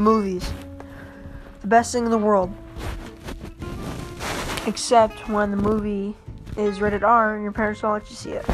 Movies. The best thing in the world. Except when the movie is rated R and your parents won't let you see it.